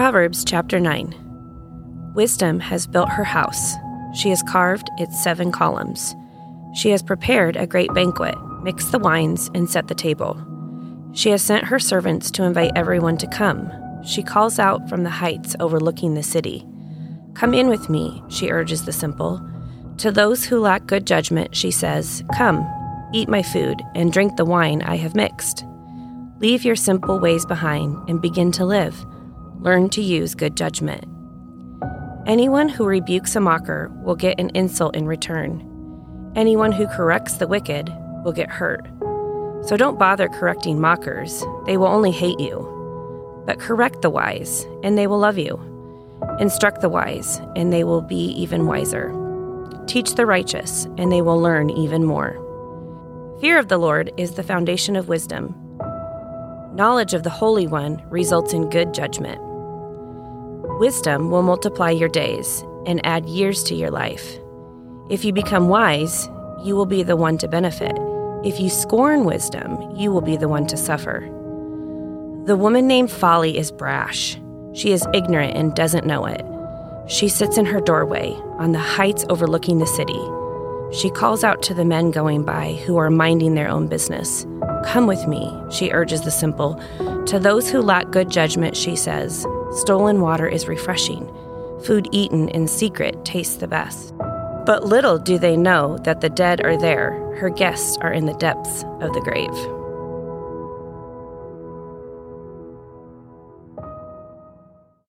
Proverbs chapter 9 Wisdom has built her house. She has carved its seven columns. She has prepared a great banquet, mixed the wines, and set the table. She has sent her servants to invite everyone to come. She calls out from the heights overlooking the city. Come in with me, she urges the simple. To those who lack good judgment, she says, Come, eat my food, and drink the wine I have mixed. Leave your simple ways behind and begin to live. Learn to use good judgment. Anyone who rebukes a mocker will get an insult in return. Anyone who corrects the wicked will get hurt. So don't bother correcting mockers, they will only hate you. But correct the wise, and they will love you. Instruct the wise, and they will be even wiser. Teach the righteous, and they will learn even more. Fear of the Lord is the foundation of wisdom. Knowledge of the Holy One results in good judgment. Wisdom will multiply your days and add years to your life. If you become wise, you will be the one to benefit. If you scorn wisdom, you will be the one to suffer. The woman named Folly is brash. She is ignorant and doesn't know it. She sits in her doorway on the heights overlooking the city. She calls out to the men going by who are minding their own business. Come with me, she urges the simple. To those who lack good judgment, she says, Stolen water is refreshing. Food eaten in secret tastes the best. But little do they know that the dead are there, her guests are in the depths of the grave.